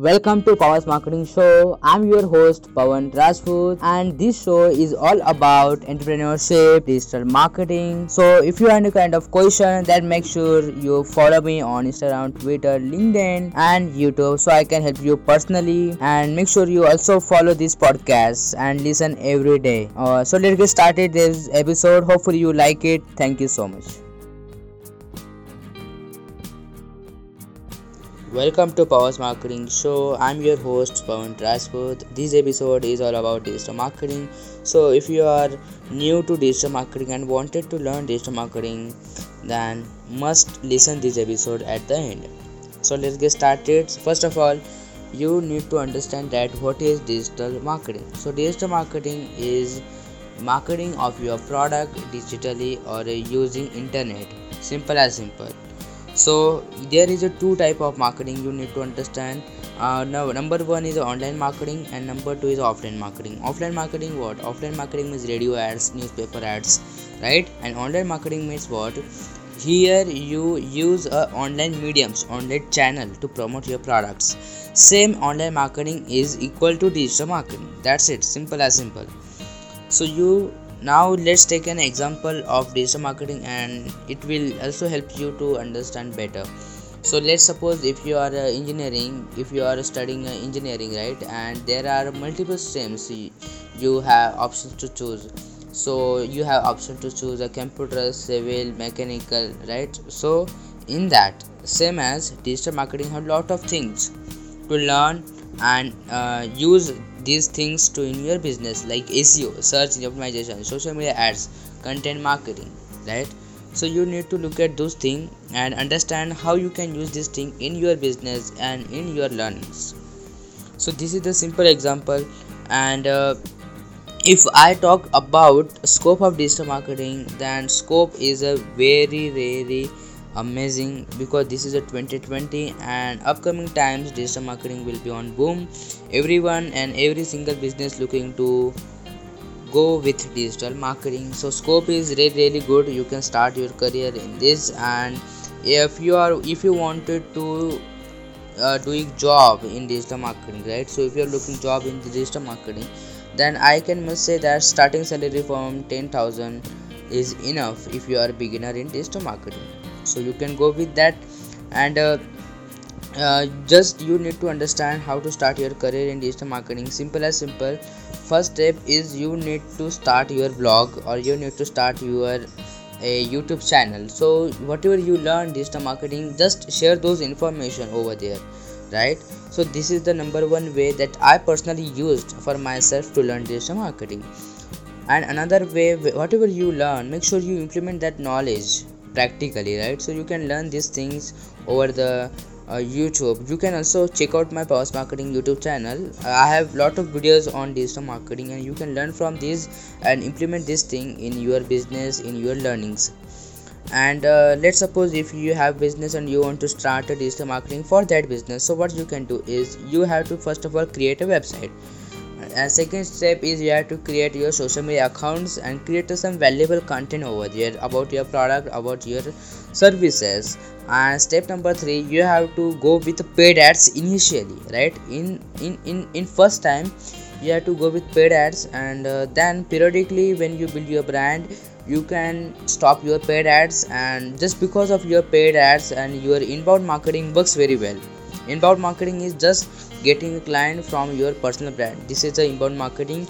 Welcome to Power's Marketing Show. I'm your host Pawan Rajput and this show is all about entrepreneurship, digital marketing. So if you have any kind of question then make sure you follow me on Instagram, Twitter, LinkedIn and YouTube so I can help you personally and make sure you also follow this podcast and listen every day. Uh, so let's get started this episode. Hopefully you like it. Thank you so much. Welcome to Power's Marketing Show. I'm your host Pawan Rajput. This episode is all about digital marketing. So, if you are new to digital marketing and wanted to learn digital marketing, then must listen this episode at the end. So, let's get started. First of all, you need to understand that what is digital marketing. So, digital marketing is marketing of your product digitally or using internet. Simple as simple so there is a two type of marketing you need to understand. Uh, now number one is online marketing and number two is offline marketing. Offline marketing what? Offline marketing means radio ads newspaper ads right? And online marketing means what? Here you use uh, online mediums online channel to promote your products. Same online marketing is equal to digital marketing. That's it. Simple as simple. So you now let's take an example of digital marketing and it will also help you to understand better. So let's suppose if you are uh, engineering if you are studying uh, engineering right? And there are multiple streams you have options to choose. So you have option to choose a computer civil mechanical right? So in that same as digital marketing have lot of things to learn and uh, use these things to in your business like SEO, search optimization, social media ads, content marketing, right? So you need to look at those things and understand how you can use this thing in your business and in your learnings. So this is the simple example and uh, if I talk about scope of digital marketing then scope is a very very amazing because this is a 2020 and upcoming times digital marketing will be on boom. Everyone and every single business looking to go with digital marketing. So scope is really really good. You can start your career in this and if you are if you wanted to uh, doing job in digital marketing right? So if you're looking job in digital marketing then i can must say that starting salary from 10000 is enough if you are a beginner in digital marketing so you can go with that. And uh, uh, just you need to understand how to start your career in digital marketing. Simple as simple. First step is you need to start your blog or you need to start your a youtube channel. So whatever you learn digital marketing just share those information over there right? So this is the number one way that i personally used for myself to learn digital marketing. And another way whatever you learn make sure you implement that knowledge practically right? So you can learn these things over the uh, youtube. You can also check out my power marketing youtube channel. I have lot of videos on digital marketing and you can learn from these and implement this thing in your business in your learnings. And uh, let's suppose if you have business and you want to start a digital marketing for that business so what you can do is you have to first of all create a website and second step is you have to create your social media accounts and create some valuable content over there about your product about your services. And step number three you have to go with paid ads initially right? In in in, in first time you have to go with paid ads and uh, then periodically when you build your brand you can stop your paid ads and just because of your paid ads and your inbound marketing works very well. Inbound marketing is just getting a client from your personal brand. This is the inbound marketing.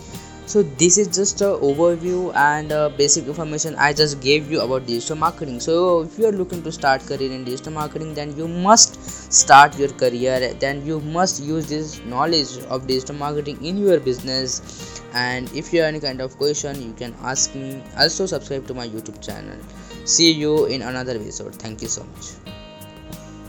So this is just a overview and basic information i just gave you about digital marketing. So if you are looking to start career in digital marketing then you must start your career. Then you must use this knowledge of digital marketing in your business. And if you have any kind of question you can ask me. Also subscribe to my youtube channel. See you in another episode. Thank you so much